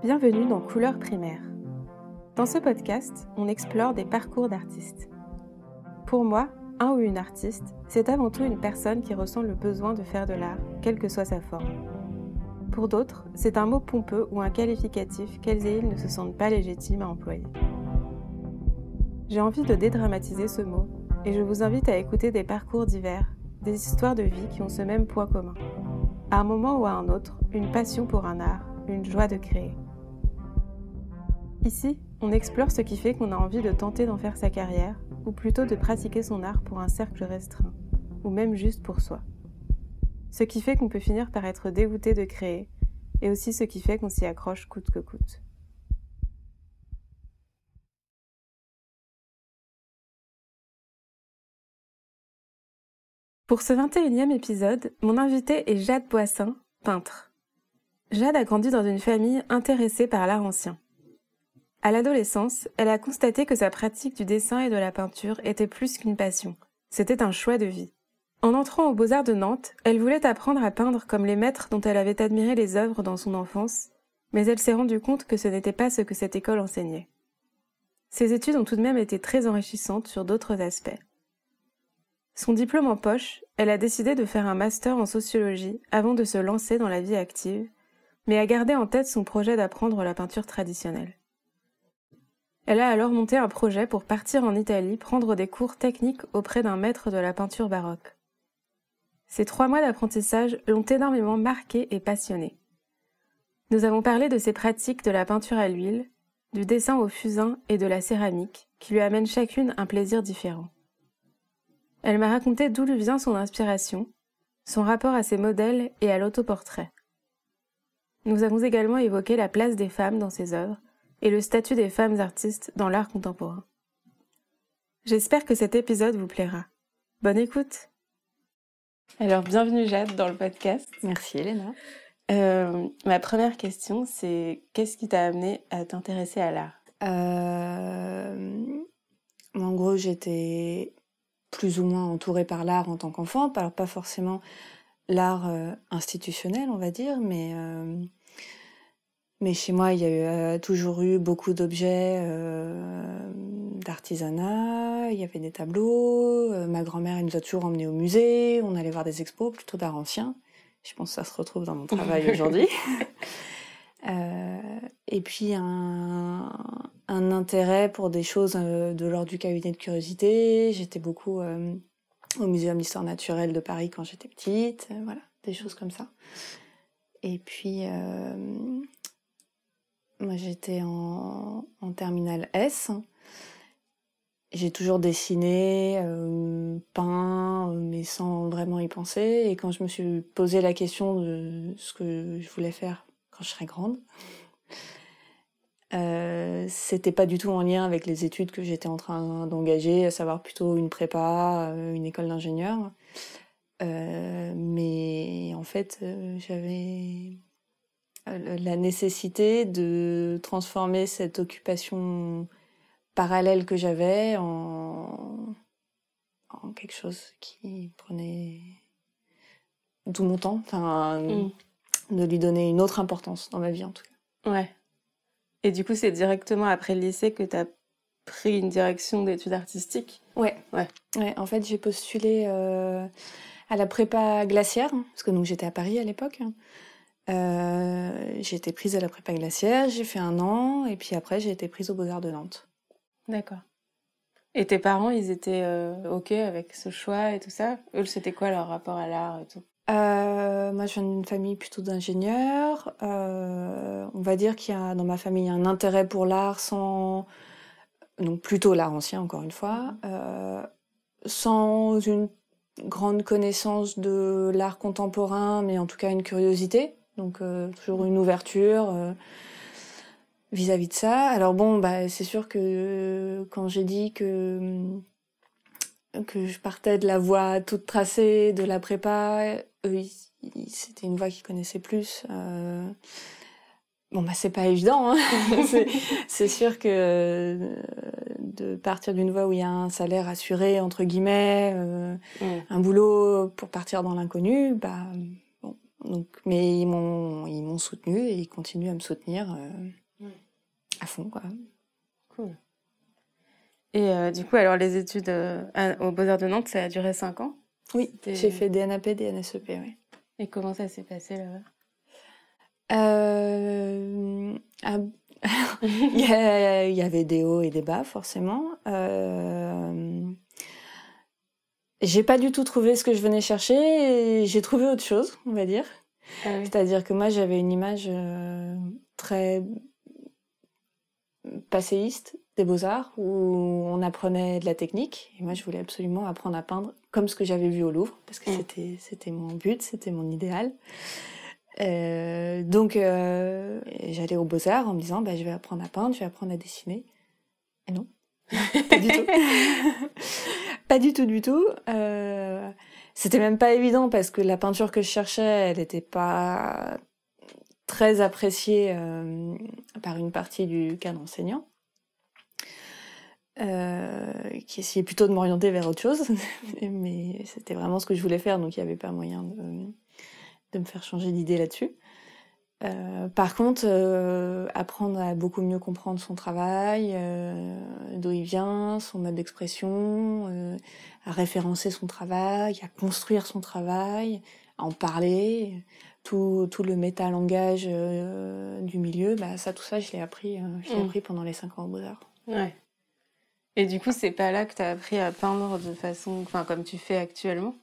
Bienvenue dans Couleurs primaires. Dans ce podcast, on explore des parcours d'artistes. Pour moi, un ou une artiste, c'est avant tout une personne qui ressent le besoin de faire de l'art, quelle que soit sa forme. Pour d'autres, c'est un mot pompeux ou un qualificatif qu'elles et ils ne se sentent pas légitimes à employer. J'ai envie de dédramatiser ce mot et je vous invite à écouter des parcours divers, des histoires de vie qui ont ce même point commun. À un moment ou à un autre, une passion pour un art, une joie de créer. Ici, on explore ce qui fait qu'on a envie de tenter d'en faire sa carrière, ou plutôt de pratiquer son art pour un cercle restreint, ou même juste pour soi. Ce qui fait qu'on peut finir par être dégoûté de créer, et aussi ce qui fait qu'on s'y accroche coûte que coûte. Pour ce 21e épisode, mon invité est Jade Boissin, peintre. Jade a grandi dans une famille intéressée par l'art ancien. À l'adolescence, elle a constaté que sa pratique du dessin et de la peinture était plus qu'une passion. C'était un choix de vie. En entrant aux Beaux-Arts de Nantes, elle voulait apprendre à peindre comme les maîtres dont elle avait admiré les œuvres dans son enfance, mais elle s'est rendue compte que ce n'était pas ce que cette école enseignait. Ses études ont tout de même été très enrichissantes sur d'autres aspects. Son diplôme en poche, elle a décidé de faire un master en sociologie avant de se lancer dans la vie active, mais a gardé en tête son projet d'apprendre la peinture traditionnelle. Elle a alors monté un projet pour partir en Italie prendre des cours techniques auprès d'un maître de la peinture baroque. Ces trois mois d'apprentissage l'ont énormément marquée et passionnée. Nous avons parlé de ses pratiques de la peinture à l'huile, du dessin au fusain et de la céramique, qui lui amènent chacune un plaisir différent. Elle m'a raconté d'où lui vient son inspiration, son rapport à ses modèles et à l'autoportrait. Nous avons également évoqué la place des femmes dans ses œuvres et le statut des femmes artistes dans l'art contemporain. J'espère que cet épisode vous plaira. Bonne écoute Alors, bienvenue Jade dans le podcast. Merci Elena. Euh, ma première question, c'est qu'est-ce qui t'a amené à t'intéresser à l'art? Euh, En gros, j'étais plus ou moins entourée par l'art en tant qu'enfant. Alors pas forcément l'art euh, institutionnel, on va dire, mais euh, mais chez moi, il y a eu, euh, toujours eu beaucoup d'objets d'artisanat. Il y avait des tableaux. ma grand-mère nous a toujours emmenés au musée. On allait voir des expos, plutôt d'art ancien. Je pense que ça se retrouve dans mon travail aujourd'hui. et puis un, un intérêt pour des choses euh, de l'ordre du cabinet de curiosité. J'étais beaucoup euh, au Muséum d'histoire naturelle de Paris quand j'étais petite, euh, voilà, des choses comme ça. Et puis, moi j'étais en, terminale S. J'ai toujours dessiné, peint, mais sans vraiment y penser. Et quand je me suis posé la question de ce que je voulais faire quand je serais grande, euh, c'était pas du tout en lien avec les études que j'étais en train d'engager, à savoir plutôt une prépa, euh, une école d'ingénieur. Euh, mais en fait, euh, j'avais la nécessité de transformer cette occupation parallèle que j'avais en, en quelque chose qui prenait tout mon temps, enfin, mm. de lui donner une autre importance dans ma vie en tout cas. Ouais. Et du coup, c'est directement après le lycée que tu as pris une direction d'études artistiques? Ouais. ouais. Ouais. En fait, j'ai postulé euh, à la prépa glaciaire, parce que donc j'étais à Paris à l'époque. Euh, j'ai été prise à la prépa glaciaire, j'ai fait un an, et puis après j'ai été prise au Beaux-Arts de Nantes. D'accord. Et tes parents, ils étaient euh, OK avec ce choix et tout ça? Eux, c'était quoi leur rapport à l'art et tout? Euh, moi, je viens d'une famille plutôt d'ingénieurs. On va dire qu'il y a dans ma famille un intérêt pour l'art sans, donc plutôt l'art ancien encore une fois, euh, sans une grande connaissance de l'art contemporain, mais en tout cas une curiosité. Donc euh, toujours une ouverture euh, vis-à-vis -vis de ça. Alors bon, bah c'est sûr que quand j'ai dit que que je partais de la voie toute tracée de la prépa. Eux, c'était une voie qu'ils connaissaient plus. Euh... Bon, bah, c'est pas évident. Hein. c'est sûr que euh, de partir d'une voie où il y a un salaire assuré, entre guillemets, euh, mm. un boulot pour partir dans l'inconnu, bah, Donc, mais ils m'ont, ils m'ont soutenu et ils continuent à me soutenir euh, à fond, quoi. Cool. Et euh, du coup, alors les études euh, aux Beaux-Arts de Nantes, ça a duré 5 ans? Oui, j'ai fait DNAP, DNSEP, oui. Et comment ça s'est passé là-bas Euh, il, y avait des hauts et des bas, forcément. Euh, j'ai pas du tout trouvé ce que je venais chercher et j'ai trouvé autre chose, on va dire. Ah oui. C'est-à-dire que moi, j'avais une image euh, très passéiste des beaux-arts où on apprenait de la technique. Et moi, je voulais absolument apprendre à peindre comme ce que j'avais vu au Louvre parce que Mm. c'était c'était mon but, c'était mon idéal. Euh, donc, euh, j'allais aux beaux-arts en me disant, bah, je vais apprendre à peindre, je vais apprendre à dessiner. Et non, pas du tout. pas du tout, du tout. Euh, c'était même pas évident parce que la peinture que je cherchais, elle n'était pas très appréciée euh, par une partie du cadre enseignant, euh, qui essayait plutôt de m'orienter vers autre chose. Mais c'était vraiment ce que je voulais faire, donc il n'y avait pas moyen de, de me faire changer d'idée là-dessus. Euh, par contre, euh, apprendre à beaucoup mieux comprendre son travail, euh, d'où il vient, son mode d'expression, à référencer son travail, à construire son travail, à en parler, tout, tout le métalangage du milieu, bah, ça, tout ça, je l'ai appris, je l'ai Mm. appris pendant les cinq ans au Beaux-Arts. Ouais. Et du coup, c'est pas là que tu as appris à peindre de façon, enfin, comme tu fais actuellement?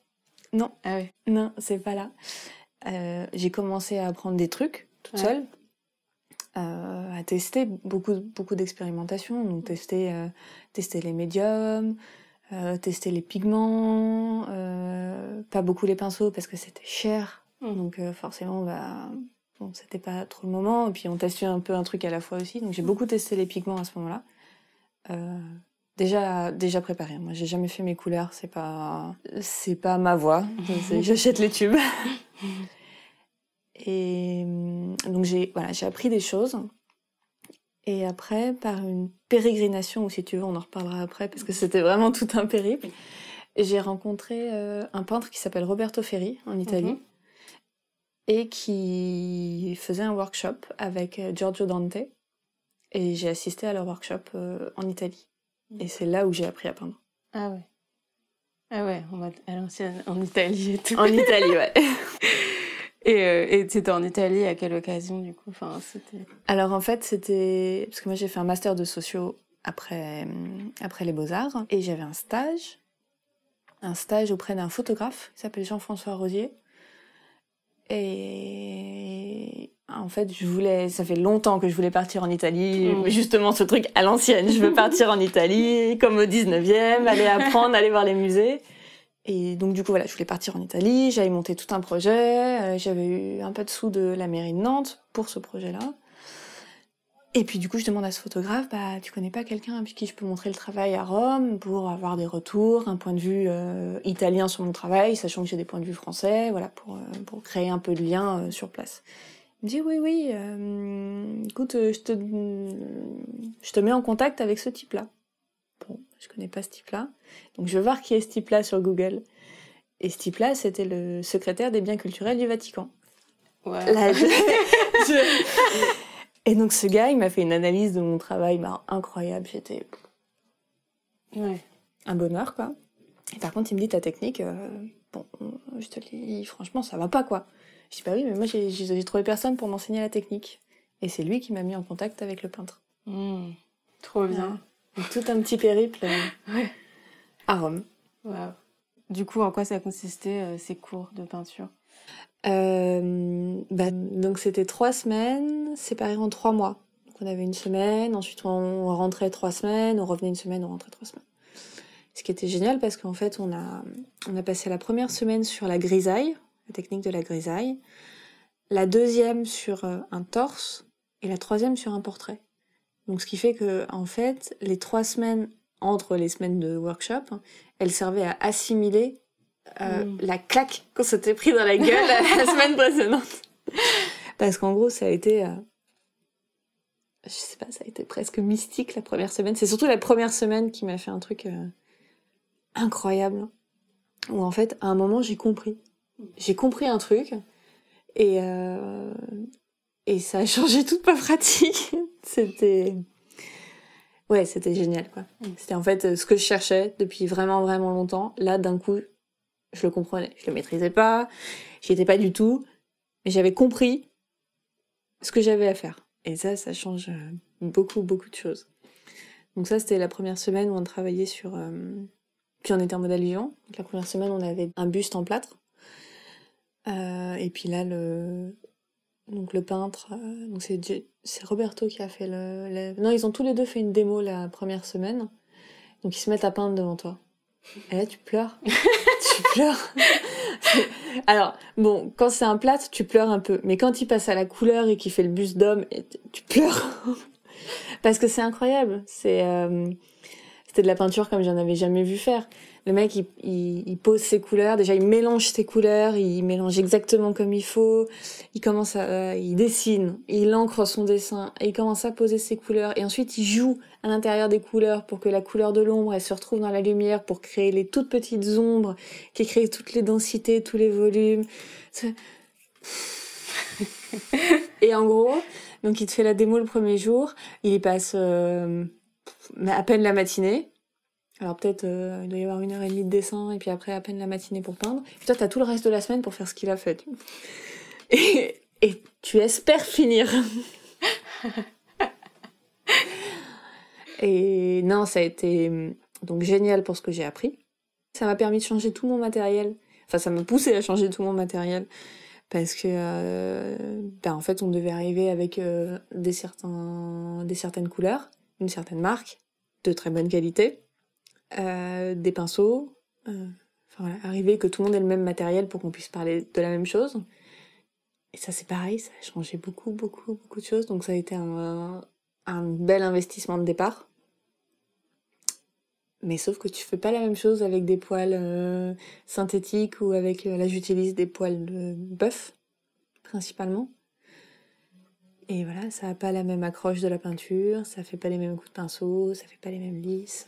Non. Ah oui. Non, c'est pas là. Euh, j'ai commencé à apprendre des trucs toute Ouais. seule, euh, à tester beaucoup, beaucoup d'expérimentation, donc tester, euh, tester les médiums, tester les pigments, pas beaucoup les pinceaux parce que c'était cher, Mm. donc forcément, bah, bon, c'était pas trop le moment. Et puis on testait un peu un truc à la fois aussi, donc j'ai beaucoup testé les pigments à ce moment-là. Déjà, déjà préparé. Moi, j'ai jamais fait mes couleurs, c'est pas, c'est pas ma. C'est- J'achète les tubes. Et hum, donc j'ai voilà, j'ai appris des choses. Et après, par une pérégrination, ou si tu veux, on en reparlera après, parce que c'était vraiment tout un périple, j'ai rencontré euh, un peintre qui s'appelle Roberto Ferri, en Italie, Mhm. et qui faisait un workshop avec euh, Giorgio Dante. Et j'ai assisté à leur workshop euh, en Italie. Et c'est là où j'ai appris à peindre. Ah ouais. Ah ouais, on va à l'ancienne, en Italie et tout. En Italie, ouais. Et euh, et t'étais en Italie à quelle occasion du coup? Enfin. Alors en fait, c'était parce que moi j'ai fait un master de sociaux après hum, après les beaux-arts et j'avais un stage un stage auprès d'un photographe qui s'appelle Jean-François Rosier. Et en fait, je voulais ça fait longtemps que je voulais partir en Italie, Mm. justement ce truc à l'ancienne, je veux partir en Italie comme au 19e, aller apprendre, aller voir les musées. Et donc du coup voilà, je voulais partir en Italie, j'avais monté tout un projet, euh, j'avais eu un peu de sous de la mairie de Nantes pour ce projet-là. Et puis du coup, je demande à ce photographe, bah tu connais pas quelqu'un avec qui je peux montrer le travail à Rome pour avoir des retours, un point de vue euh, italien sur mon travail, sachant que j'ai des points de vue français, voilà pour euh, pour créer un peu de lien euh, sur place. Il me dit oui oui, euh, écoute, euh, je te je te mets en contact avec ce type-là. Bon, je connais pas ce type-là, donc je vais voir qui est ce type-là sur Google. Et ce type-là, c'était le secrétaire des biens culturels du Vatican. Ouais. Là, je- je- Et donc ce gars, il m'a fait une analyse de mon travail bah, incroyable. J'étais Ouais. un bonheur, quoi. Et par contre, il me dit ta technique, euh, bon, je te le dis, franchement, ça va pas, quoi. Je dis bah oui, mais moi j'ai trouvé personne pour m'enseigner la technique. Et c'est lui qui m'a mis en contact avec le peintre. Hmm. Trop bien. Tout un petit périple euh, Ouais. à Rome. Du coup, en quoi ça consistait euh, ces cours de peinture? Euh, bah, donc c'était trois semaines séparées en trois mois. Donc on avait une semaine, ensuite on rentrait trois semaines, on revenait une semaine, on rentrait trois semaines. Ce qui était génial parce qu'en fait on a, on a passé la première semaine sur la grisaille, la technique de la grisaille, la deuxième sur euh, un torse et la troisième sur un portrait. Donc ce qui fait que en fait les trois semaines entre les semaines de workshop, elles servaient à assimiler euh, Mm. la claque qu'on s'était pris dans la gueule la semaine précédente. Parce qu'en gros, ça a été, euh, je sais pas, ça a été presque mystique la première semaine. C'est surtout la première semaine qui m'a fait un truc euh, incroyable. Où en fait, à un moment, j'ai compris. J'ai compris un truc. Et, euh, et ça a changé toute ma pratique. c'était. Ouais, c'était génial, quoi. Mm. C'était en fait ce que je cherchais depuis vraiment, vraiment longtemps. Là, d'un coup, je le comprenais. Je le maîtrisais pas, j'y étais pas du tout, mais j'avais compris ce que j'avais à faire. Et ça, ça change euh, beaucoup, beaucoup de choses. Donc ça, c'était la première semaine où on travaillait sur... euh, Puis on était en mode allusion. Donc la première semaine, on avait un buste en plâtre. Euh, et puis là, le... Donc le peintre, euh, donc c'est Roberto qui a fait le, le- Non, ils ont tous les deux fait une démo la première semaine. Donc ils se mettent à peindre devant toi. Et là, tu pleures. tu pleures. Alors, bon, quand c'est un plâtre, tu pleures un peu. Mais quand il passe à la couleur et qu'il fait le buste d'homme, tu pleures. Parce que c'est incroyable. C'est, euh, c'était de la peinture comme j'en avais jamais vu faire. Le mec, il, il, il pose ses couleurs. Déjà, il mélange ses couleurs. Il mélange exactement comme il faut. Il commence à, euh, il dessine. Il encre son dessin. Il commence à poser ses couleurs. Et ensuite, il joue à l'intérieur des couleurs pour que la couleur de l'ombre, elle se retrouve dans la lumière pour créer les toutes petites ombres qui créent toutes les densités, tous les volumes. Et en gros, donc il te fait la démo le premier jour, il y passe euh, à peine la matinée. Alors peut-être euh, il doit y avoir une heure et demie de dessin et puis après à peine la matinée pour peindre. Puis toi t'as tout le reste de la semaine pour faire ce qu'il a fait. Et, et tu espères finir. et non, ça a été hum, donc génial pour ce que j'ai appris. Ça m'a permis de changer tout mon matériel. Enfin, ça m'a poussé à changer tout mon matériel parce que euh, ben, en fait on devait arriver avec euh, des certains des certaines couleurs une certaine marque de très bonne qualité euh, des pinceaux euh, arriver que tout le monde ait le même matériel pour qu'on puisse parler de la même chose et ça c'est pareil ça a changé beaucoup beaucoup beaucoup de choses donc ça a été un, un bel investissement de départ mais sauf que tu fais pas la même chose avec des poils euh, synthétiques ou avec là j'utilise des poils de bœuf principalement. Et voilà, ça a pas la même accroche de la peinture, ça fait pas les mêmes coups de pinceau, ça fait pas les mêmes lisses.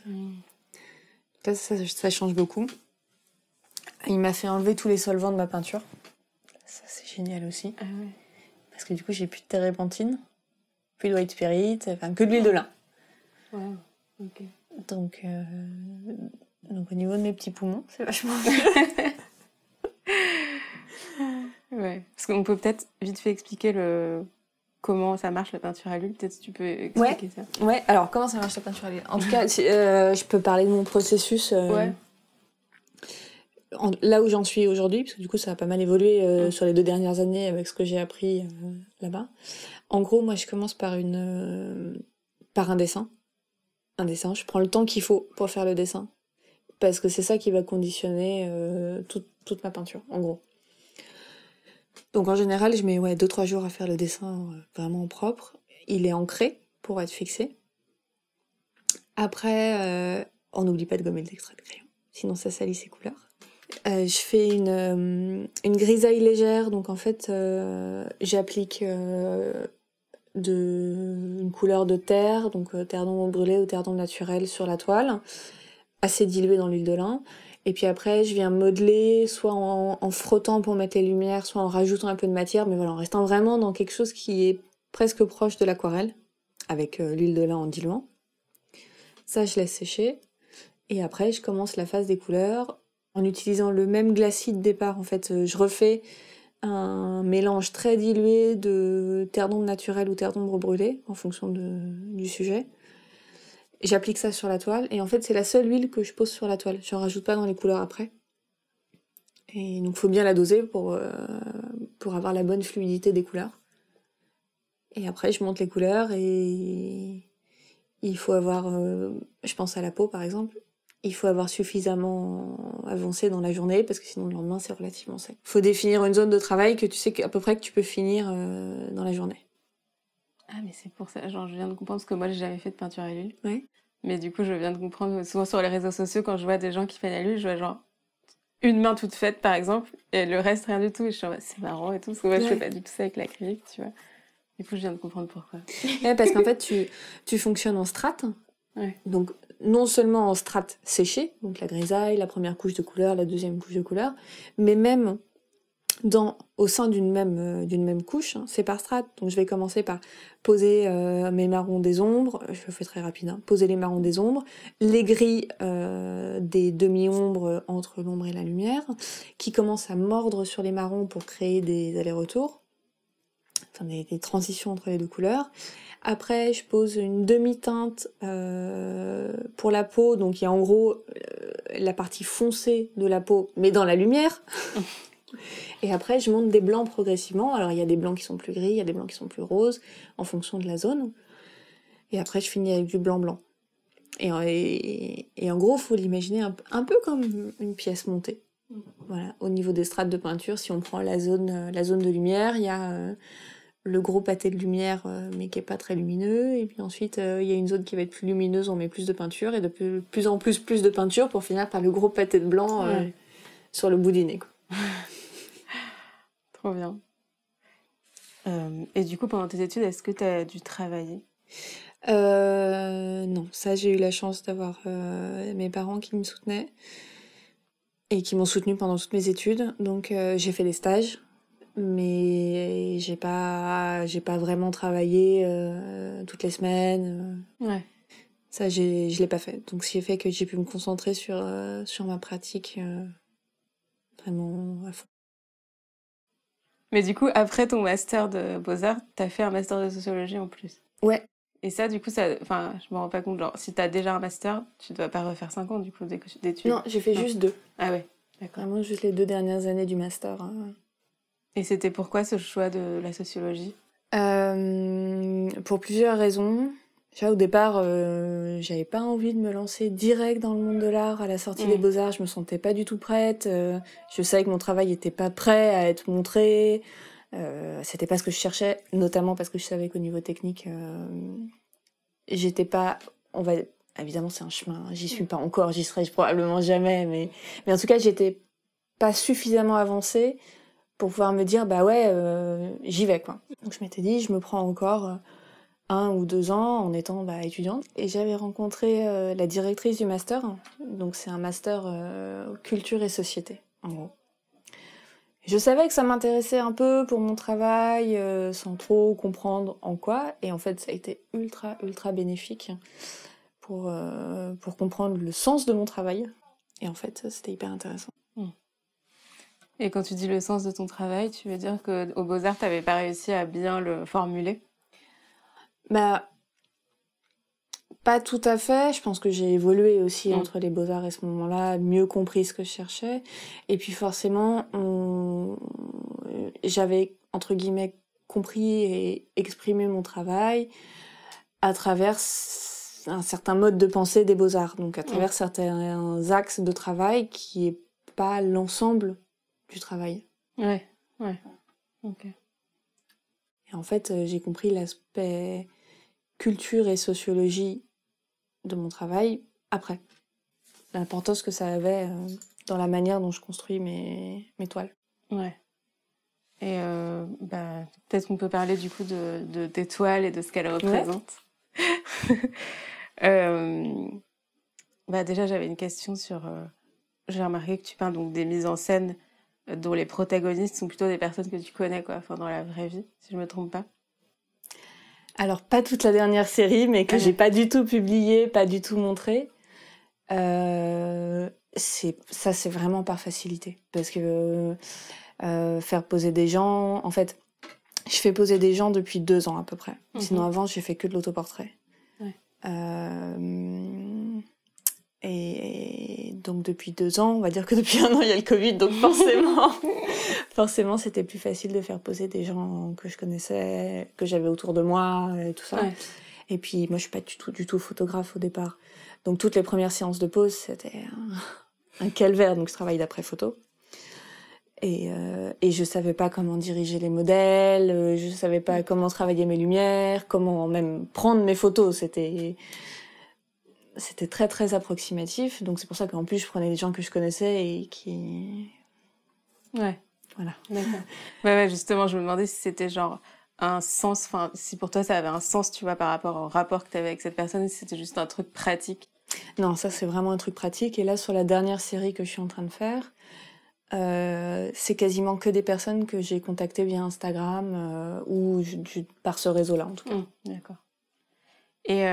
Ça, ça, ça change beaucoup. Il m'a fait enlever tous les solvants de ma peinture. Ça c'est génial aussi. Ah ouais. Parce que du coup j'ai plus de térébenthine, plus de white spirit, enfin que de l'huile de lin. Wow. Donc, euh, donc au niveau de mes petits poumons, c'est vachement Ouais. Parce qu'on peut peut-être vite fait expliquer le comment ça marche la peinture à l'huile. Peut-être si tu peux expliquer ça. Ouais, alors comment ça marche la peinture à l'huile? En tout cas, euh, je peux parler de mon processus. euh, Ouais. en- là où j'en suis aujourd'hui, parce que du coup ça a pas mal évolué euh, sur les deux dernières années avec ce que j'ai appris là-bas. En gros, moi je commence par une par un dessin. Un dessin, je prends le temps qu'il faut pour faire le dessin. Parce que c'est ça qui va conditionner toute, toute ma peinture, en gros. Donc en général, je mets ouais, 2-3 jours à faire le dessin euh, vraiment propre. Il est ancré pour être fixé. Après, euh, on n'oublie pas de gommer l'extrait de crayon, sinon ça salit ses couleurs. Euh, je fais une, une grisaille légère, donc en fait, j'applique de, une couleur de terre, donc terre d'ombre brûlée ou terre d'ombre naturelle sur la toile, assez diluée dans l'huile de lin. Et puis après, je viens modeler, soit en, frottant pour mettre les lumières, soit en rajoutant un peu de matière, mais voilà, en restant vraiment dans quelque chose qui est presque proche de l'aquarelle, avec euh, l'huile de lin en diluant. Ça, je laisse sécher. Et après, je commence la phase des couleurs en utilisant le même glacis de départ. En fait, Euh, je refais un mélange très dilué de terre d'ombre naturelle ou terre d'ombre brûlée, en fonction du sujet. J'applique ça sur la toile, et en fait, c'est la seule huile que je pose sur la toile. Je rajoute pas dans les couleurs après. Et donc, faut bien la doser pour, euh, pour avoir la bonne fluidité des couleurs. Et après, je monte les couleurs et il faut avoir, euh, je pense à la peau par exemple, il faut avoir suffisamment avancé dans la journée parce que sinon le lendemain c'est relativement sec. Il faut définir une zone de travail que tu sais à peu près que tu peux finir euh, dans la journée. Ah, mais c'est pour ça. Genre, je viens de comprendre parce que moi, j'ai jamais fait de peinture à l'huile. Ouais. Mais du coup, je viens de comprendre. Souvent sur les réseaux sociaux, quand je vois des gens qui font à l'huile, je vois genre une main toute faite, par exemple, et le reste rien du tout. Et je suis en mode, c'est marrant et tout. Parce que moi, je fais pas du tout ça avec l'acrylique, tu vois. Du coup, je viens de comprendre pourquoi. Ouais, parce qu'en fait tu, tu fonctionnes en strates. Ouais. Donc non seulement en strates séchées, donc la grisaille, la première couche de couleur, la deuxième couche de couleur, mais même au sein d'une même, euh, d'une même couche. hein. C'est par strates. Donc je vais commencer par poser euh, mes marrons des ombres. Je le fais très rapide. hein. Poser les marrons des ombres. Les gris euh, des demi-ombres entre l'ombre et la lumière. Qui commencent à mordre sur les marrons pour créer des allers-retours. Enfin, des, transitions entre les deux couleurs. Après, je pose une demi-teinte pour la peau. Donc il y a en gros la partie foncée de la peau, mais dans la lumière. Et après, je monte des blancs progressivement. Alors, il y a des blancs qui sont plus gris, il y a des blancs qui sont plus roses, en fonction de la zone. Et après, je finis avec du blanc-blanc. Et, et, et en gros, faut l'imaginer un, un peu comme une pièce montée. Voilà. Au niveau des strates de peinture, si on prend la zone, la zone de lumière, il y a euh, le gros pâté de lumière, euh, mais qui est pas très lumineux. Et puis ensuite, euh, il y a une zone qui va être plus lumineuse, on met plus de peinture. Et de plus, plus en plus, plus de peinture pour finir par le gros pâté de blanc Ouais. sur le bout du nez. quoi. Trop bien. Euh, et du coup, pendant tes études, est-ce que tu as dû travailler? Euh, non, ça j'ai eu la chance d'avoir euh, mes parents qui me soutenaient et qui m'ont soutenu pendant toutes mes études. Donc euh, j'ai fait des stages, mais j'ai pas j'ai pas vraiment travaillé euh, toutes les semaines. Ouais. Ça j'ai je l'ai pas fait. Donc ce qui fait que j'ai pu me concentrer sur euh, sur ma pratique euh, vraiment à fond. Mais du coup, après ton master de beaux-arts, t'as fait un master de sociologie en plus. Ouais. Et ça, du coup, ça, enfin, je me rends pas compte. Genre, si t'as déjà un master, tu dois pas refaire 5 ans du coup d'études. Non, j'ai fait Non. juste deux. Ah ouais, d'accord. Vraiment juste les deux dernières années du master. hein. Et c'était pourquoi ce choix de la sociologie? Euh, pour plusieurs raisons. Au départ, euh, j'avais pas envie de me lancer direct dans le monde de l'art. À la sortie Mm. des Beaux-Arts, je me sentais pas du tout prête. Euh, je savais que mon travail était pas prêt à être montré. Euh, C'était pas ce que je cherchais, notamment parce que je savais qu'au niveau technique, euh, j'étais pas. On va évidemment, c'est un chemin. J'y suis pas encore. J'y serai probablement jamais. Mais, mais en tout cas, j'étais pas suffisamment avancée pour pouvoir me dire bah ouais j'y vais quoi donc je m'étais dit je me prends encore un ou deux ans en étant bah, étudiante. Et j'avais rencontré euh, la directrice du master. Donc c'est un master euh, culture et société en gros. Je savais que ça m'intéressait un peu pour mon travail euh, sans trop comprendre en quoi. Et en fait ça a été ultra ultra bénéfique pour pour comprendre le sens de mon travail. Et en fait c'était hyper intéressant. Et quand tu dis le sens de ton travail, tu veux dire que au Beaux-Arts, t'avais pas réussi à bien le formuler? Bah, pas tout à fait. Je pense que j'ai évolué aussi Mm. entre les beaux-arts et ce moment-là, mieux compris ce que je cherchais. Et puis forcément, on... j'avais, entre guillemets, compris et exprimé mon travail à travers un certain mode de pensée des beaux-arts. Donc à travers certains axes de travail qui est pas l'ensemble du travail. Ouais, ouais. Ok. Et en fait, euh, j'ai compris l'aspect culture et sociologie de mon travail après. L'importance que ça avait euh, dans la manière dont je construis mes, mes toiles. Ouais. Et euh, bah, peut-être qu'on peut parler du coup de, de tes toiles et de ce qu'elles représentent. Euh, bah déjà, j'avais une question sur. euh, J'ai remarqué que tu peins donc des mises en scène dont les protagonistes sont plutôt des personnes que tu connais, quoi, enfin dans la vraie vie, si je me trompe pas. Alors, pas toute la dernière série, mais que Ah. j'ai pas du tout publié, pas du tout montré. Euh, c'est ça, c'est vraiment par facilité. Parce que euh, faire poser des gens, en fait, je fais poser des gens depuis deux ans à peu près. Mhm. Sinon, avant, j'ai fait que de l'autoportrait. Ouais. Euh, et donc, depuis deux ans, on va dire que depuis un an, il y a le Covid, donc forcément, forcément, c'était plus facile de faire poser des gens que je connaissais, que j'avais autour de moi, et tout ça. Ouais. Et puis, moi, je suis pas du tout, du tout photographe au départ. Donc, toutes les premières séances de pose, c'était un, un calvaire. Donc, je travaille d'après photo. Et, euh, et je savais pas comment diriger les modèles, euh, je savais pas comment travailler mes lumières, comment même prendre mes photos. C'était, c'était très, très approximatif. Donc, c'est pour ça qu'en plus, je prenais des gens que je connaissais et qui, Ouais. Voilà. D'accord. Ouais, ouais, justement, je me demandais si c'était genre un sens, enfin, si pour toi ça avait un sens, tu vois, par rapport au rapport que tu avais avec cette personne, si c'était juste un truc pratique. Non, ça c'est vraiment un truc pratique. Et là, sur la dernière série que je suis en train de faire, euh, c'est quasiment que des personnes que j'ai contactées via Instagram euh, ou par ce réseau-là en tout cas. Mmh, d'accord. Et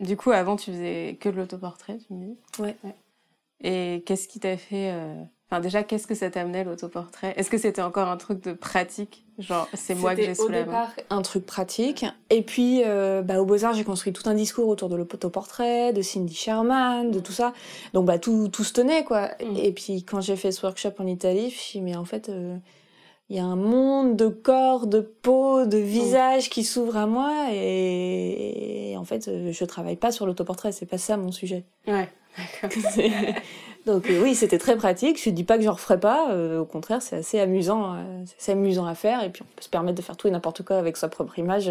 du coup, avant, tu faisais que de l'autoportrait, tu me dis? Ouais. Et qu'est-ce qui t'a fait Enfin, déjà, qu'est-ce que ça t'amenait l'autoportrait? Est-ce que c'était encore un truc de pratique? Genre, c'est moi que j'ai sous la main un truc pratique. Et puis, euh, bah, au Beaux-Arts, j'ai construit tout un discours autour de l'autoportrait, de Cindy Sherman, de tout ça. Donc, bah, tout, tout se tenait, quoi. Mm. Et puis, quand j'ai fait ce workshop en Italie, je me suis dit, mais en fait, euh, il y a un monde de corps, de peau, de visage qui s'ouvre à moi. Et... en fait, euh, je travaille pas sur l'autoportrait, c'est pas ça mon sujet. Ouais. Donc euh, oui, c'était très pratique. Je ne dis pas que je ne referai pas. Euh, au contraire, c'est assez amusant, euh, c'est amusant à faire. Et puis on peut se permettre de faire tout et n'importe quoi avec sa propre image.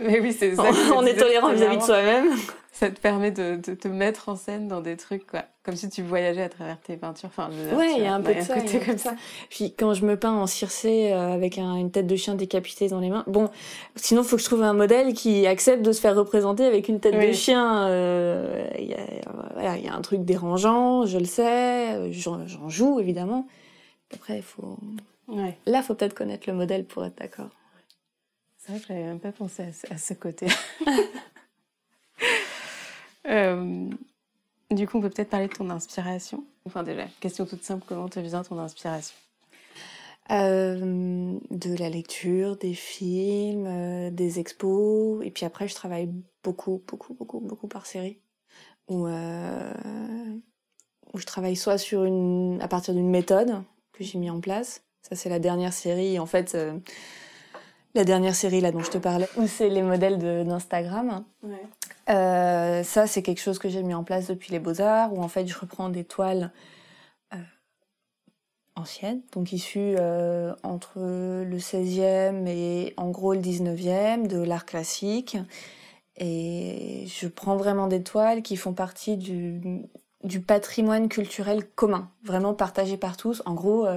Mais oui, c'est ça. on est tolérant vis-à-vis de soi-même. Ça te permet de, te mettre en scène dans des trucs, quoi. Comme si tu voyageais à travers tes peintures. Enfin, ouais, il y a un peu de ça. comme ça. Puis quand je me peins en circé euh, avec une tête de chien décapitée dans les mains, bon, sinon il faut que je trouve un modèle qui accepte de se faire représenter avec une tête de chien. Euh, il y, a, y a un truc dérangeant, je le sais, j'en joue évidemment. Après, il faut. Ouais. Là, faut peut-être connaître le modèle pour être d'accord. C'est vrai que j'avais même pas pensé à, ce côté. euh, du coup, on peut peut-être parler de ton inspiration. Enfin, déjà, question toute simple comment te vient ton inspiration? Euh, De la lecture, des films, euh, des expos. Et puis après, je travaille beaucoup, beaucoup, beaucoup, beaucoup par série. Où, euh, où je travaille soit sur une, à partir d'une méthode que j'ai mis en place. Ça, c'est la dernière série. En fait, la dernière série là dont je te parlais, où c'est les modèles d'Instagram. Ouais. Euh, ça, c'est quelque chose que j'ai mis en place depuis les Beaux-Arts, où en fait je reprends des toiles euh, anciennes, donc issues euh, entre le 16e et en gros le 19e, de l'art classique. Et je prends vraiment des toiles qui font partie du, du patrimoine culturel commun, vraiment partagé par tous. En gros, euh,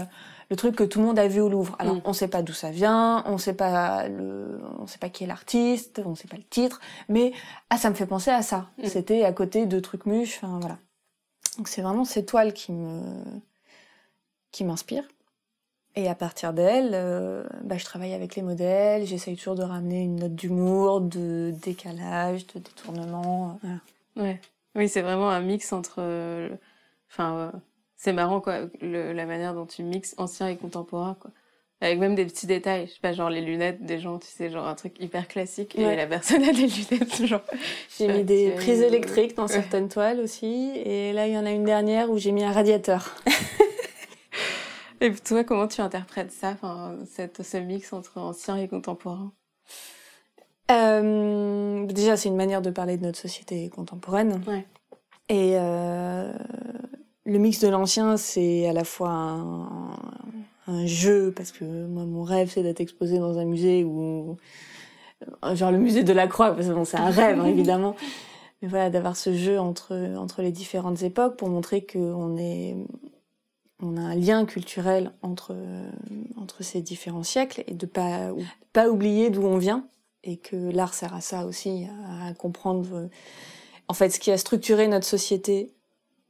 le truc que tout le monde a vu au Louvre. Alors, mm. on sait pas d'où ça vient, on sait pas le, on sait pas qui est l'artiste, on sait pas le titre, mais ah, ça me fait penser à ça. Mm. C'était à côté de trucs muches, enfin voilà. Donc c'est vraiment ces toiles qui me, qui m'inspirent. Et à partir d'elles, euh, bah, je travaille avec les modèles, j'essaye toujours de ramener une note d'humour, de décalage, de détournement. Voilà. Ouais. Oui, c'est vraiment un mix entre. Euh, enfin, euh, c'est marrant, quoi, la manière dont tu mixes ancien et contemporain, quoi. Avec même des petits détails, je sais pas, genre les lunettes des gens, tu sais, genre un truc hyper classique, et la personne a des lunettes, genre. J'ai mis des prises électriques dans certaines toiles aussi, et là, il y en a une dernière où j'ai mis un radiateur. et toi, comment tu interprètes ça, enfin, cette, ce mix entre ancien et contemporain? Euh, déjà, c'est une manière de parler de notre société contemporaine. Ouais. Et euh, le mix de l'ancien, c'est à la fois un, un, jeu, parce que moi, mon rêve, c'est d'être exposé dans un musée où, euh, genre le musée de la Croix, parce que bon, c'est un rêve, hein, évidemment. Mais voilà, d'avoir ce jeu entre, entre les différentes époques pour montrer qu'on est, on a un lien culturel entre, entre ces différents siècles et de pas, pas oublier d'où on vient et que l'art sert à ça aussi, à, comprendre euh, en fait ce qui a structuré notre société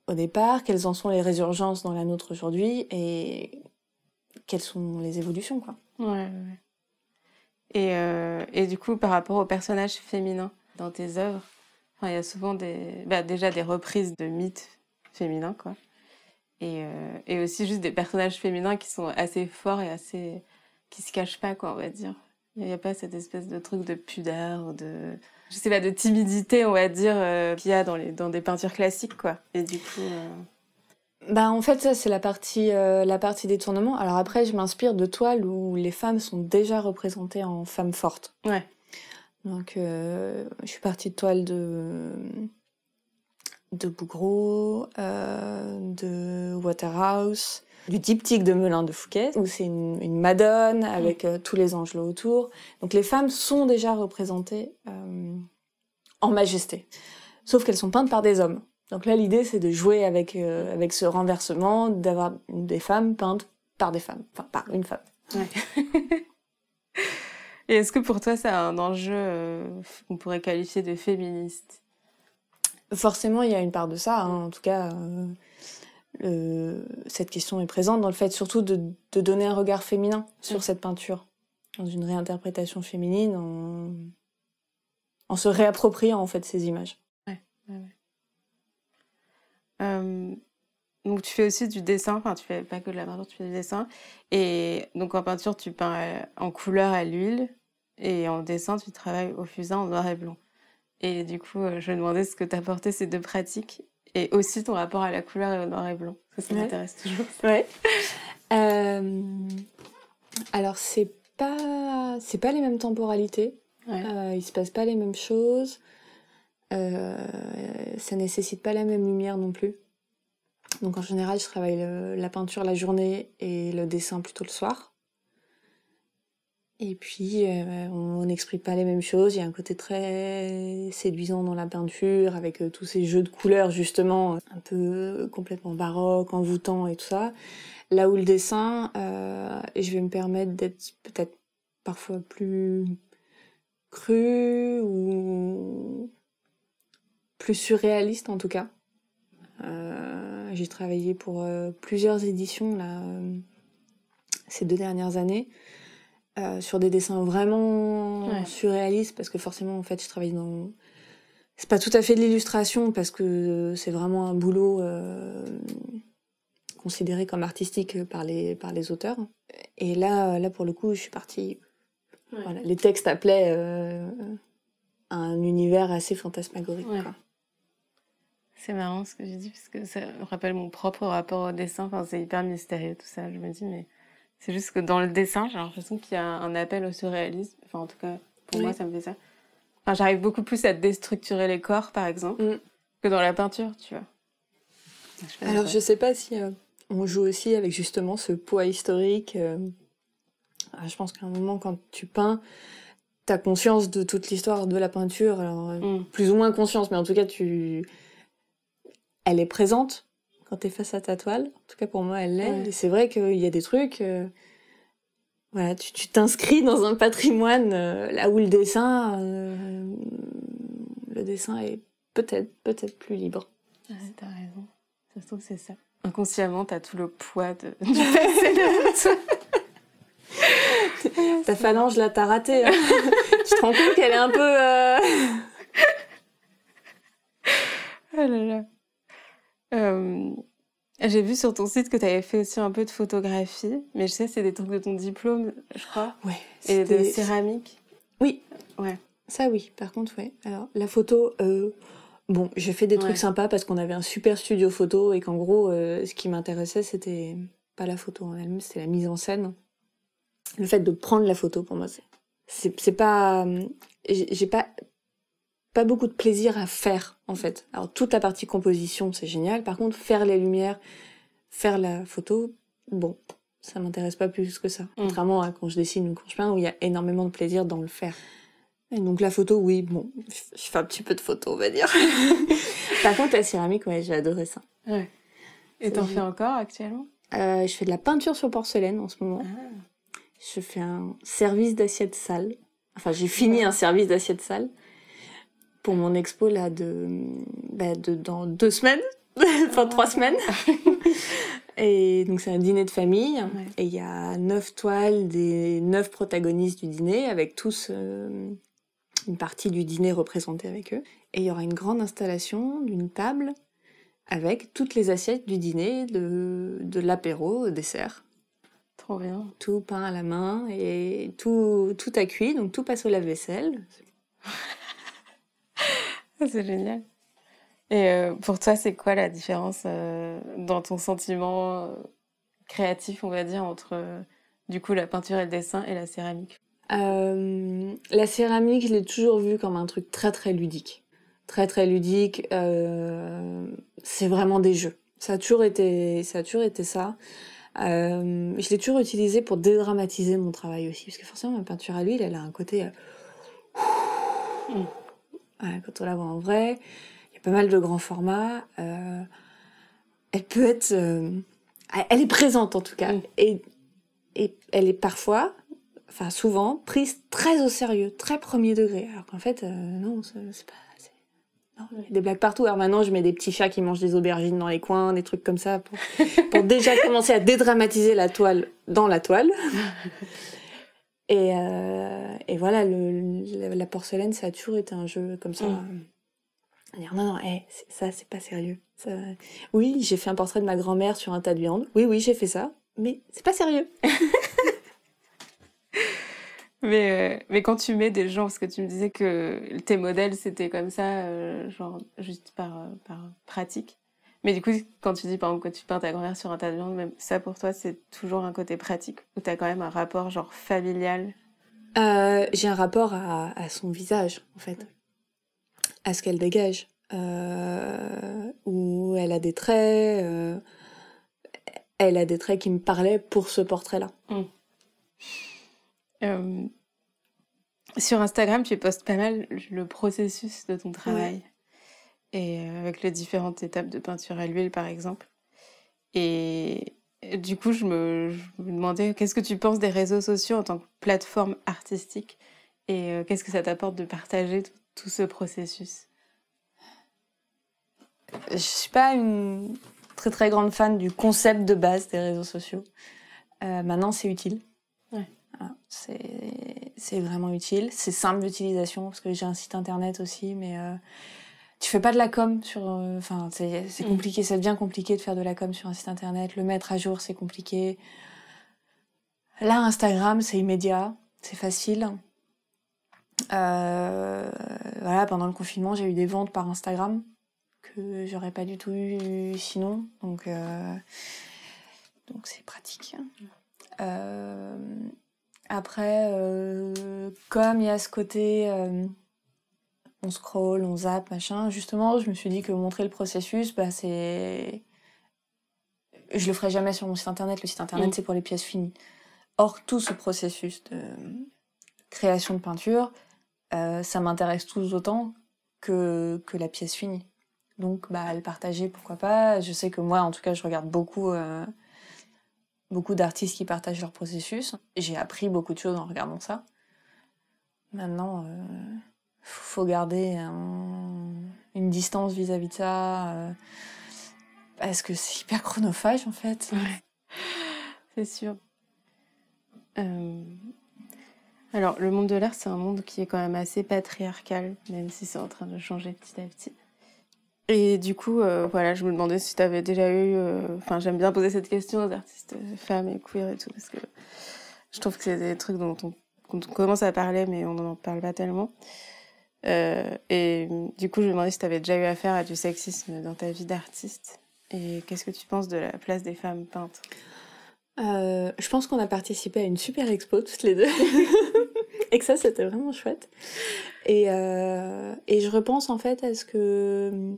au départ, quelles en sont les résurgences dans la nôtre aujourd'hui et quelles sont les évolutions quoi. Ouais. Et, euh, et du coup, par rapport aux personnages féminins dans tes œuvres, il y a souvent des, bah, déjà des reprises de mythes féminins, quoi. Et, euh, et aussi juste des personnages féminins qui sont assez forts et assez qui se cachent pas, quoi, on va dire. Il n'y a pas cette espèce de truc de pudeur, de je sais pas, de timidité, on va dire, euh, qu'il y a dans, les, dans des peintures classiques, quoi. Et du coup. Euh, bah, en fait, ça, c'est la partie, euh, la partie détournement. Alors après, je m'inspire de toiles où les femmes sont déjà représentées en femmes fortes. Ouais. Donc, je suis partie de toiles de, de Bougreau, de Waterhouse, du diptyque de Melun de Fouquet, où c'est une, Madone avec euh, tous les angelots autour. Donc les femmes sont déjà représentées euh, en majesté, sauf qu'elles sont peintes par des hommes. Donc là, l'idée, c'est de jouer avec, euh, avec ce renversement, d'avoir des femmes peintes par des femmes, enfin par une femme. Et est-ce que pour toi, c'est un enjeu qu'on pourrait qualifier de féministe? Forcément, il y a une part de ça. Hein. En tout cas, cette question est présente dans le fait surtout de, donner un regard féminin sur cette peinture, dans une réinterprétation féminine, en, en se réappropriant en fait ces images. Ouais, euh, donc tu fais aussi du dessin, enfin tu fais pas que de la peinture, tu fais du dessin. Et donc en peinture, tu peins en couleur à l'huile et en dessin, tu travailles au fusain en noir et blanc. Et du coup, euh, je me demandais ce que t'apportaient ces deux pratiques et aussi ton rapport à la couleur et au noir et blanc. Ça, ça m'intéresse toujours. Ouais. Euh, alors c'est pas c'est pas les mêmes temporalités. Ouais. Euh, il se passe pas les mêmes choses. Euh, ça nécessite pas la même lumière non plus. Donc en général, je travaille la peinture la journée et le dessin plutôt le soir. Et puis, euh, on n'exprime pas les mêmes choses. Il y a un côté très séduisant dans la peinture, avec euh, tous ces jeux de couleurs, justement, un peu complètement baroque, envoûtant et tout ça. Là où le dessin, euh, je vais me permettre d'être peut-être parfois plus cru ou plus surréaliste en tout cas. J'ai travaillé pour plusieurs éditions là, ces deux dernières années. Sur des dessins vraiment surréalistes parce que forcément en fait je travaille dans c'est pas tout à fait de l'illustration parce que c'est vraiment un boulot considéré comme artistique par les par les auteurs et là là pour le coup je suis partie voilà, les textes appelaient un univers assez fantasmagorique c'est marrant ce que j'ai dit, parce que ça me rappelle mon propre rapport au dessin. Enfin, c'est hyper mystérieux tout ça. Je me dis, mais c'est juste que dans le dessin, j'ai l'impression qu'il y a un appel au surréalisme. Enfin, en tout cas, pour moi, ça me fait ça. Enfin, j'arrive beaucoup plus à déstructurer les corps, par exemple, mm. que dans la peinture, tu vois. Je Alors, je sais pas si euh, on joue aussi avec justement ce poids historique. Euh, ah, je pense qu'à un moment, quand tu peins, tu as conscience de toute l'histoire de la peinture. Alors, euh, mm. plus ou moins conscience, mais en tout cas, tu elle est présente quand tu es face à ta toile. En tout cas, pour moi, elle l'est. Et c'est vrai qu'il y a des trucs. Euh, voilà, tu t'inscris dans un patrimoine euh, là où le dessin, euh, le dessin est peut-être peut-être plus libre. T'as raison. Ça se trouve c'est ça. Inconsciemment, t'as tout le poids de, du passé Ta phalange là, t'as raté. Hein. tu te rends compte qu'elle est un peu. Oh là là. Euh, j'ai vu sur ton site que tu avais fait aussi un peu de photographie, mais je sais c'est des trucs de ton diplôme, je crois. Ouais. Et de céramique. Oui. Ouais. Ça oui. Par contre, ouais. Alors la photo, euh, bon, j'ai fait des trucs sympas parce qu'on avait un super studio photo et qu'en gros, euh, ce qui m'intéressait, c'était pas la photo en elle-même, c'était la mise en scène. Le fait de prendre la photo pour moi, c'est c'est pas, j'ai pas pas beaucoup de plaisir à faire en fait. Alors toute la partie composition c'est génial, par contre faire les lumières, faire la photo, bon, ça m'intéresse pas plus que ça. Mm. Contrairement à quand je dessine ou quand je peins où il y a énormément de plaisir dans le faire. Et donc la photo, oui, bon, je fais un petit peu de photo, on va dire. par contre la céramique, ouais, j'ai adoré ça. Ouais. Et t'en fais encore actuellement? Euh, Je fais de la peinture sur porcelaine en ce moment. Ah. Je fais un service d'assiette sale. Enfin, j'ai fini un service d'assiette sale pour mon expo là de, bah, de dans deux semaines, enfin trois semaines. et donc c'est un dîner de famille et il y a neuf toiles des neuf protagonistes du dîner avec tous euh, une partie du dîner représentée avec eux. Et il y aura une grande installation d'une table avec toutes les assiettes du dîner, de, de l'apéro au dessert. Trop bien. Tout peint à la main et tout, tout à cuit, donc tout passe au lave-vaisselle. c'est génial. Et euh, pour toi, c'est quoi la différence euh, dans ton sentiment euh, créatif, on va dire, entre du coup la peinture et le dessin et la céramique? La céramique, je l'ai toujours vue comme un truc très très ludique. Très très ludique. c'est vraiment des jeux. Ça a toujours été ça. A toujours été ça. je l'ai toujours utilisé pour dédramatiser mon travail aussi, parce que forcément ma peinture à l'huile, elle a un côté... Mm quand on la voit en vrai, il y a pas mal de grands formats. Euh, elle peut être, euh, elle est présente en tout cas, mm. et, et elle est parfois, enfin souvent, prise très au sérieux, très premier degré, alors qu'en fait, euh, non, c'est pas. des blagues partout. Alors maintenant, je mets des petits chats qui mangent des aubergines dans les coins, des trucs comme ça, pour, pour déjà commencer à dédramatiser la toile dans la toile. Et, euh, et voilà, le, la porcelaine, ça a toujours été un jeu comme ça. Mm. Dire, non, non, hey, ça, c'est pas sérieux. Ça... Oui, j'ai fait un portrait de ma grand-mère sur un tas de viande. Oui, oui, j'ai fait ça, mais c'est pas sérieux. mais, euh, mais quand tu mets des gens, parce que tu me disais que tes modèles, c'était comme ça, euh, genre juste par, par pratique. Mais du coup, quand tu dis par exemple que tu peins ta grand-mère sur un tas de viande, même ça pour toi, c'est toujours un côté pratique ou t'as quand même un rapport genre familial? Euh, J'ai un rapport à, à, son visage en fait, à ce qu'elle dégage, euh, où elle a des traits, euh, elle a des traits qui me parlaient pour ce portrait-là. Mmh. Euh, sur Instagram, tu postes pas mal le processus de ton travail et euh, avec les différentes étapes de peinture à l'huile par exemple. Et du coup, je me, me demandais qu'est-ce que tu penses des réseaux sociaux en tant que plateforme artistique? Et euh, qu'est-ce que ça t'apporte de partager tout, ce processus? Je suis pas une très très grande fan du concept de base des réseaux sociaux. Euh, maintenant, c'est utile. Ouais. c'est vraiment utile. C'est simple d'utilisation parce que j'ai un site internet aussi, mais tu fais pas de la com sur euh, enfin c'est c'est mm. compliqué ça devient compliqué de faire de la com sur un site internet. Le mettre à jour c'est compliqué. Là Instagram c'est immédiat c'est facile. Euh, voilà pendant le confinement j'ai eu des ventes par Instagram que j'aurais pas du tout eu sinon. Donc euh, donc c'est pratique. Après comme il y a ce côté on scroll, on zappe, machin. Justement, je me suis dit que montrer le processus, bah, c'est. Je le ferai jamais sur mon site internet. Le site internet, mm. c'est pour les pièces finies. Or, tout ce processus de création de peinture, euh, ça m'intéresse tous autant que, que la pièce finie. Donc, bah, le partager, pourquoi pas. Je sais que moi, en tout cas, je regarde beaucoup, euh, beaucoup d'artistes qui partagent leur processus. J'ai appris beaucoup de choses en regardant ça. Maintenant, euh, faut garder une distance vis-à-vis de ça. Euh, parce que c'est hyper chronophage en fait. C'est sûr. Euh, alors, le monde de l'art, c'est un monde qui est quand même assez patriarcal, même si c'est en train de changer petit à petit. Et du coup, euh, voilà, je me demandais si tu avais déjà eu. Enfin, j'aime bien poser cette question aux artistes femmes et queer et tout, parce que je trouve que c'est des trucs dont on, on commence à parler, mais on n'en parle pas tellement. Euh, et du coup, je me demandais si tu avais déjà eu affaire à du sexisme dans ta vie d'artiste. Et qu'est-ce que tu penses de la place des femmes peintres euh, Je pense qu'on a participé à une super expo toutes les deux. et que ça, c'était vraiment chouette. Et, euh, et je repense en fait à ce que euh,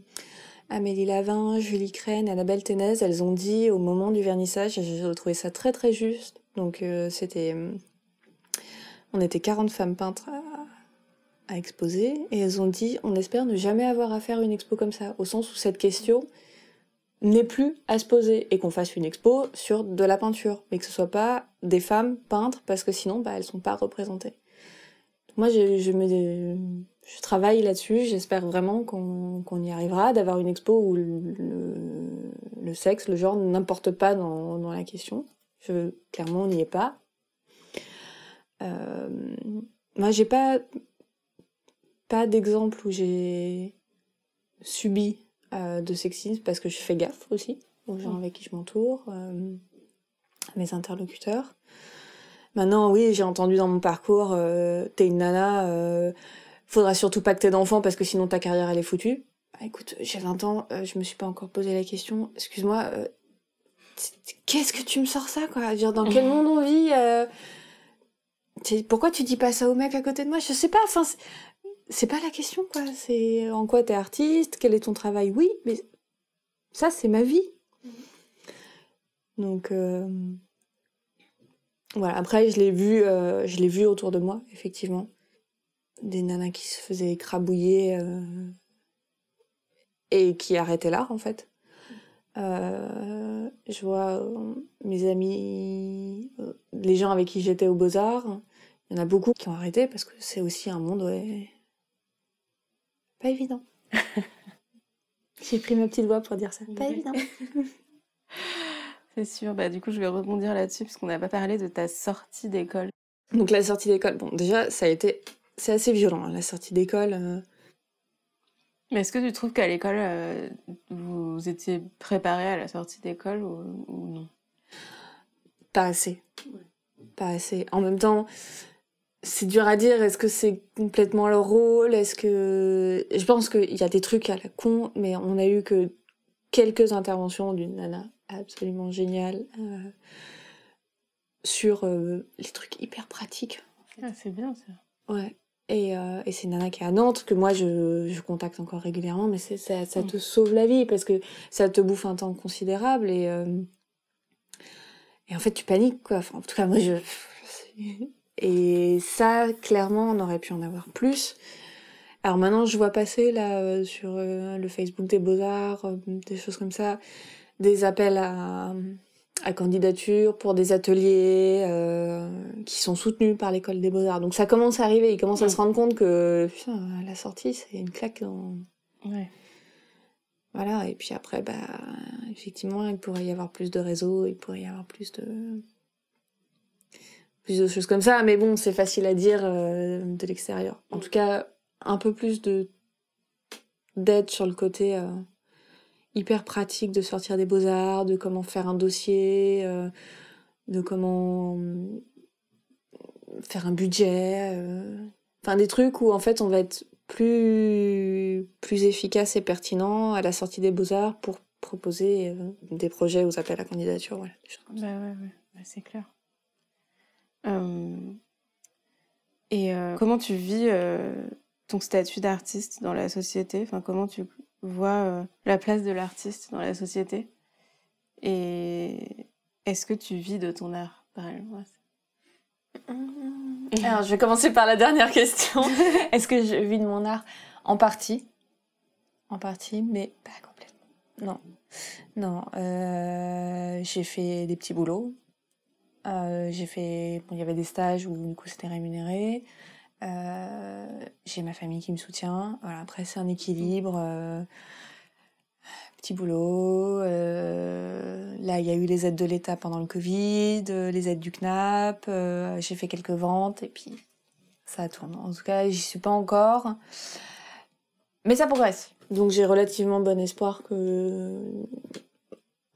Amélie Lavin, Julie Crène, Annabelle Ténez, elles ont dit au moment du vernissage, et j'ai trouvé ça très très juste. Donc euh, c'était... On était 40 femmes peintres à exposer et elles ont dit on espère ne jamais avoir à faire une expo comme ça, au sens où cette question n'est plus à se poser et qu'on fasse une expo sur de la peinture, mais que ce soit pas des femmes peintres parce que sinon bah, elles sont pas représentées. Moi je, je, travaille là-dessus, j'espère vraiment qu'on y arrivera, d'avoir une expo où le, le, sexe, le genre n'importe pas dans, dans, la question. Je, clairement on n'y est pas. Euh, moi j'ai pas pas d'exemple où j'ai subi euh, de sexisme parce que je fais gaffe aussi aux gens avec qui je m'entoure, euh, mes interlocuteurs. Maintenant, oui, j'ai entendu dans mon parcours, euh, t'es une nana, faudra surtout pas que t'aies d'enfants parce que sinon ta carrière elle est foutue. Bah, écoute, j'ai 20 ans, je me suis pas encore posé la question. Excuse-moi, qu'est-ce que tu me sors ça quoi? Dire, Dans quel monde on vit Pourquoi tu dis pas ça au mec à côté de moi? Je sais pas. Enfin, c'est pas la question, quoi. C'est en quoi t'es artiste, quel est ton travail, oui, mais ça, c'est ma vie. Donc, euh... voilà. Après, je l'ai vu, euh, je l'ai vu autour de moi, effectivement. Des nanas qui se faisaient écrabouiller euh... et qui arrêtaient l'art, en fait. Euh, je vois euh, mes amis, euh, les gens avec qui j'étais aux Beaux-Arts, il y en a beaucoup qui ont arrêté parce que c'est aussi un monde ouais, pas évident. J'ai pris ma petite voix pour dire ça. Pas évident. C'est sûr. Bah, du coup, je vais rebondir là-dessus parce qu'on n'a pas parlé de ta sortie d'école. Donc la sortie d'école, bon, déjà, ça a été... C'est assez violent, hein, la sortie d'école. euh. Mais est-ce que tu trouves qu'à l'école, euh, vous étiez préparé à la sortie d'école ou, ou non? Pas assez. Pas assez. En même temps, c'est dur à dire. Est-ce que c'est complètement leur rôle Est-ce que. Je pense qu'il y a des trucs à la con, mais on a eu que quelques interventions d'une nana absolument géniale euh, sur euh, les trucs hyper pratiques. Ah, C'est bien ça. Ouais. Et, euh, et c'est une nana qui est à Nantes, que moi je, je contacte encore régulièrement, mais ça, ça te sauve la vie parce que ça te bouffe un temps considérable et, et en fait tu paniques quoi. Enfin, en tout cas, moi je. Et ça, clairement, on aurait pu en avoir plus. Alors maintenant, je vois passer là euh, sur euh, le Facebook des Beaux-Arts, euh, des choses comme ça, des appels à, à candidature pour des ateliers qui sont soutenus par l'école des Beaux-Arts. Donc ça commence à arriver, ils commencent à se rendre compte que putain, la sortie, c'est une claque dans... Ouais. Voilà, et puis après, bah, effectivement, il pourrait y avoir plus de réseaux, il pourrait y avoir plus de... plus de choses comme ça, mais bon, c'est facile à dire euh, de l'extérieur. En tout cas, un peu plus de d'aide sur le côté euh, hyper pratique de sortir des beaux-arts, de comment faire un dossier, euh, de comment faire un budget, enfin des trucs où en fait on va être plus plus efficace et pertinent à la sortie des beaux-arts pour proposer des projets aux appels à candidature, voilà. Bah ouais, ouais. Bah, c'est clair. Euh, Et euh, comment tu vis euh, ton statut d'artiste dans la société? Enfin, comment tu vois la place de l'artiste dans la société? Et est-ce que tu vis de ton art parallèlement Alors, je vais commencer par la dernière question. Est-ce que je vis de mon art? En partie. En partie, mais pas complètement. Non. Non. euh, j'ai fait des petits boulots. Euh, j'ai fait. Il y avait des stages où, du coup, c'était rémunéré. Euh, j'ai ma famille qui me soutient. Voilà, après, c'est un équilibre. euh, petit boulot. là, il y a eu les aides de l'État pendant le Covid, les aides du CNAP. j'ai fait quelques ventes et puis ça tourne. En tout cas, j'y suis pas encore. Mais ça progresse. Donc j'ai relativement bon espoir que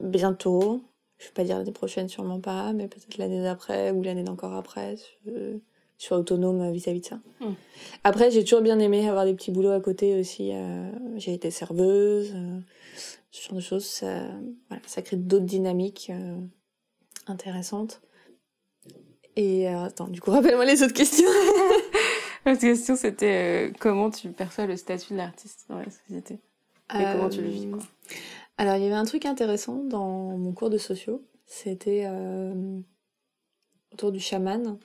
bientôt, je vais pas dire l'année prochaine, sûrement pas, mais peut-être l'année d'après ou l'année d'encore après, je, je sois autonome vis-à-vis de ça. Mm. Après, j'ai toujours bien aimé avoir des petits boulots à côté aussi. euh, j'ai été serveuse, euh, ce genre de choses. Ça, voilà, ça crée d'autres dynamiques euh, intéressantes. Et euh, attends, du coup, rappelle-moi les autres questions. L'autre question, c'était euh, comment tu perçois le statut de l'artiste dans la société? Et comment tu le vis, quoi? Euh, Alors, il y avait un truc intéressant dans mon cours de sociaux. C'était euh, autour du chaman.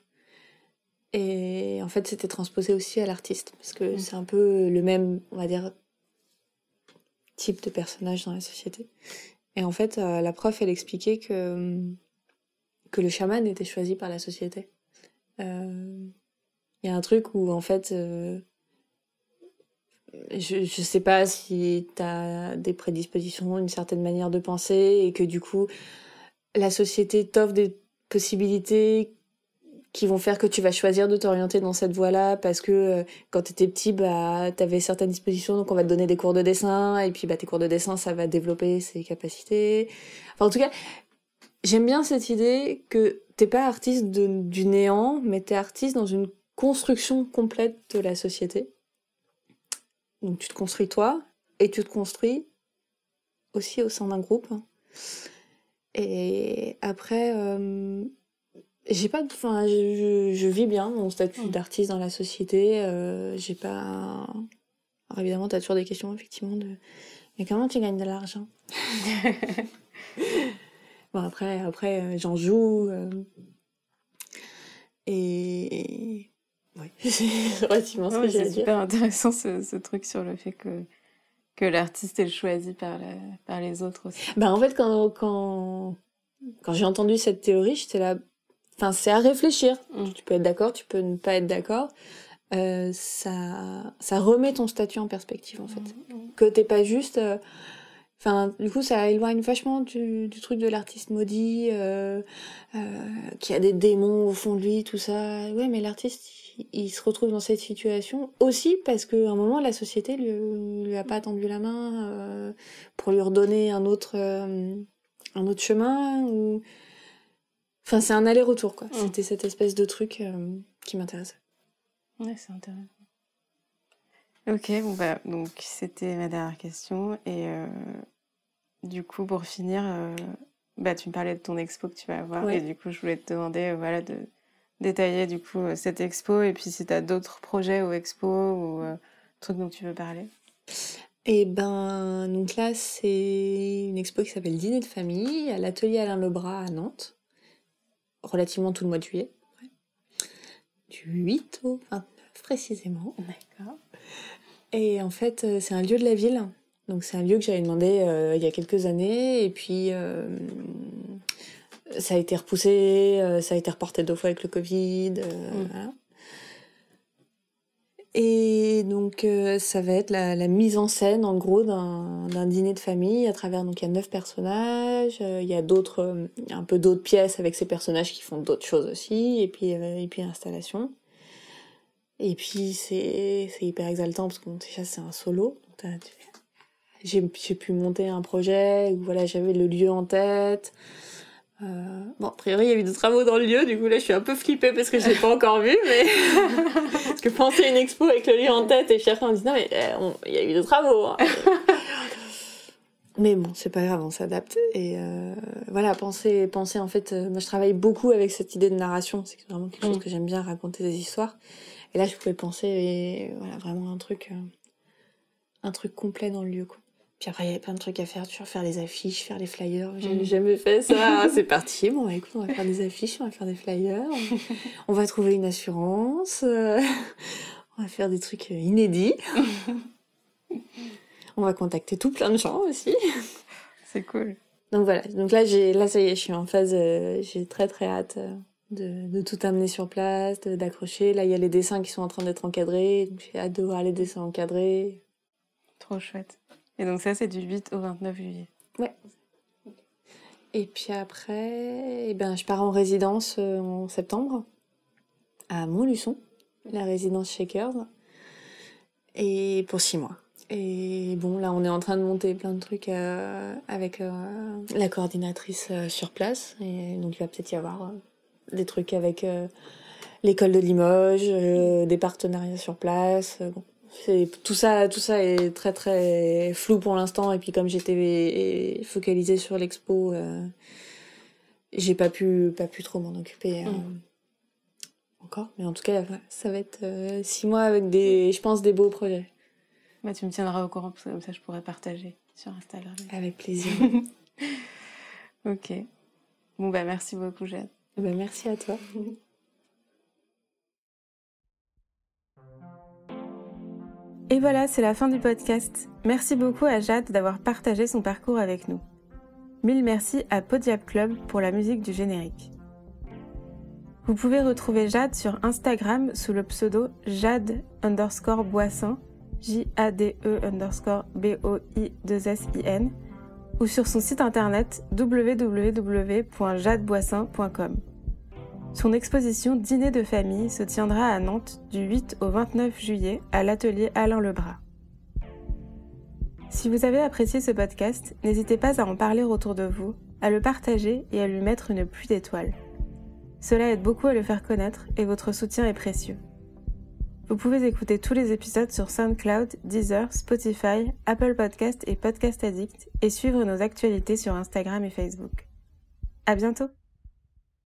Et en fait, c'était transposé aussi à l'artiste. Parce que Mm. c'est un peu le même, on va dire, type de personnage dans la société. Et en fait, euh, la prof, elle expliquait que, que le chaman était choisi par la société. Euh, Il y a un truc où, en fait, euh, je, je sais pas si tu as des prédispositions, une certaine manière de penser, et que du coup, la société t'offre des possibilités qui vont faire que tu vas choisir de t'orienter dans cette voie-là parce que euh, quand tu étais petit, bah, tu avais certaines dispositions, donc on va te donner des cours de dessin, et puis bah, tes cours de dessin, ça va développer ses capacités. Enfin, en tout cas, j'aime bien cette idée que t'es pas artiste du néant, mais t'es artiste dans une construction complète de la société. Donc tu te construis toi, et tu te construis aussi au sein d'un groupe. Et après, euh, j'ai pas, enfin, je, vis bien mon statut d'artiste dans la société. euh, j'ai pas. Alors évidemment, t'as toujours des questions effectivement de. Mais comment tu gagnes de l'argent? Bon après, après, euh, j'en joue. euh, Et ouais, c'est relativement ce que C'est dire. super intéressant ce, ce truc sur le fait que, que l'artiste est choisi par, la, par les autres aussi. Bah en fait quand quand quand j'ai entendu cette théorie, j'étais là enfin c'est à réfléchir. Mm. Tu peux être d'accord, tu peux ne pas être d'accord. Euh, ça ça remet ton statut en perspective en fait. Mm. que t'es pas juste. euh, Enfin, du coup, ça éloigne vachement du, du truc de l'artiste maudit, euh, euh, qui a des démons au fond de lui, tout ça. Ouais, mais l'artiste, il, se retrouve dans cette situation aussi parce qu'à un moment, la société lui, lui a pas tendu la main euh, pour lui redonner un autre, euh, un autre chemin. Ou... Enfin, c'est un aller-retour, quoi. Mm. C'était cette espèce de truc euh, qui m'intéressait. Ouais, c'est intéressant. Ok, bon bah, donc c'était ma dernière question. Et euh, du coup, pour finir, euh, bah, tu me parlais de ton expo que tu vas avoir. Ouais. Et du coup, je voulais te demander euh, voilà, de détailler du coup euh, cette expo et puis si tu as d'autres projets ou expos ou euh, trucs dont tu veux parler. Et ben, donc là, c'est une expo qui s'appelle Dîner de famille à l'atelier Alain Lebras à Nantes, relativement tout le mois de juillet. Ouais. Du 8 au 29 précisément. D'accord. Et en fait, euh, c'est un lieu de la ville. Donc c'est un lieu que j'avais demandé euh, il y a quelques années. Et puis, euh, ça a été repoussé, euh, ça a été reporté deux fois avec le Covid. euh, Mm. voilà. Et donc, euh, ça va être la, la mise en scène, en gros, d'un dîner de famille à travers. Donc, il y a neuf personnages. euh, Il y a d'autres, euh, un peu d'autres pièces avec ces personnages qui font d'autres choses aussi. Et puis, et puis installation. Et puis, c'est hyper exaltant parce que bon, déjà, c'est un solo. J'ai pu monter un projet où voilà, j'avais le lieu en tête. Euh, bon, a priori, il y a eu des travaux dans le lieu, du coup là, je suis un peu flippée parce que je l'ai pas encore vu, mais parce que penser une expo avec le lieu en tête et chacun me dit non mais euh, on- il y a eu des travaux. hein. mais bon, c'est pas grave, on s'adapte et euh, voilà, penser, penser en fait, euh, moi je travaille beaucoup avec cette idée de narration, c'est vraiment quelque chose Mm. que j'aime bien raconter des histoires. Et là, je pouvais penser et, voilà vraiment un truc, euh, un truc complet dans le lieu quoi. Puis après, il y avait plein de trucs à faire, tu vois, faire les affiches, faire les flyers. J'avais Mhm. jamais fait ça. Ah, c'est parti. Bon, bah, écoute, on va faire des affiches, on va faire des flyers. On va trouver une assurance. euh, On va faire des trucs euh, inédits. On va contacter tout plein de gens aussi. C'est cool. Donc voilà. Donc là, j'ai, là, ça y est, je suis en phase, euh, j'ai très très hâte euh, de, de tout amener sur place, de- d'accrocher. Là, il y a les dessins qui sont en train d'être encadrés. J'ai hâte de voir les dessins encadrés. Trop chouette. Et donc ça, c'est du 8 au 29 juillet. Et puis après, eh ben, je pars en résidence euh, en septembre à Montluçon, la résidence Shakers, et pour six mois. Et bon, là, on est en train de monter plein de trucs euh, avec euh, la coordinatrice sur place. Et donc, il va peut-être y avoir des trucs avec l'école de Limoges, des partenariats sur place. bon. Tout ça, tout ça est très très flou pour l'instant. Et puis comme j'étais focalisée sur l'expo, euh, j'ai pas pu pas pu trop m'en occuper euh, Mm. encore. Mais en tout cas, ça va être euh, six mois avec des, je pense, des beaux projets. Bah, tu me tiendras au courant parce que comme ça, je pourrais partager sur Instagram. Avec plaisir. Ok. Bon, bah merci beaucoup, Jade. ben, merci à toi. Et voilà, c'est la fin du podcast. Merci beaucoup à Jade d'avoir partagé son parcours avec nous. Mille merci à Podiap Club pour la musique du générique. Vous pouvez retrouver Jade sur Instagram sous le pseudo Jade underscore Boissin, J-A-D-E underscore B-O-I-2-S-I-N, ou sur son site internet www.jadeboissin.com. Son exposition Dîner de famille se tiendra à Nantes du 8 au 29 juillet à l'atelier Alain Lebras. Si vous avez apprécié ce podcast, n'hésitez pas à en parler autour de vous, à le partager et à lui mettre une pluie d'étoiles. Cela aide beaucoup à le faire connaître et votre soutien est précieux. Vous pouvez écouter tous les épisodes sur SoundCloud, Deezer, Spotify, Apple Podcast et Podcast Addict et suivre nos actualités sur Instagram et Facebook. À bientôt!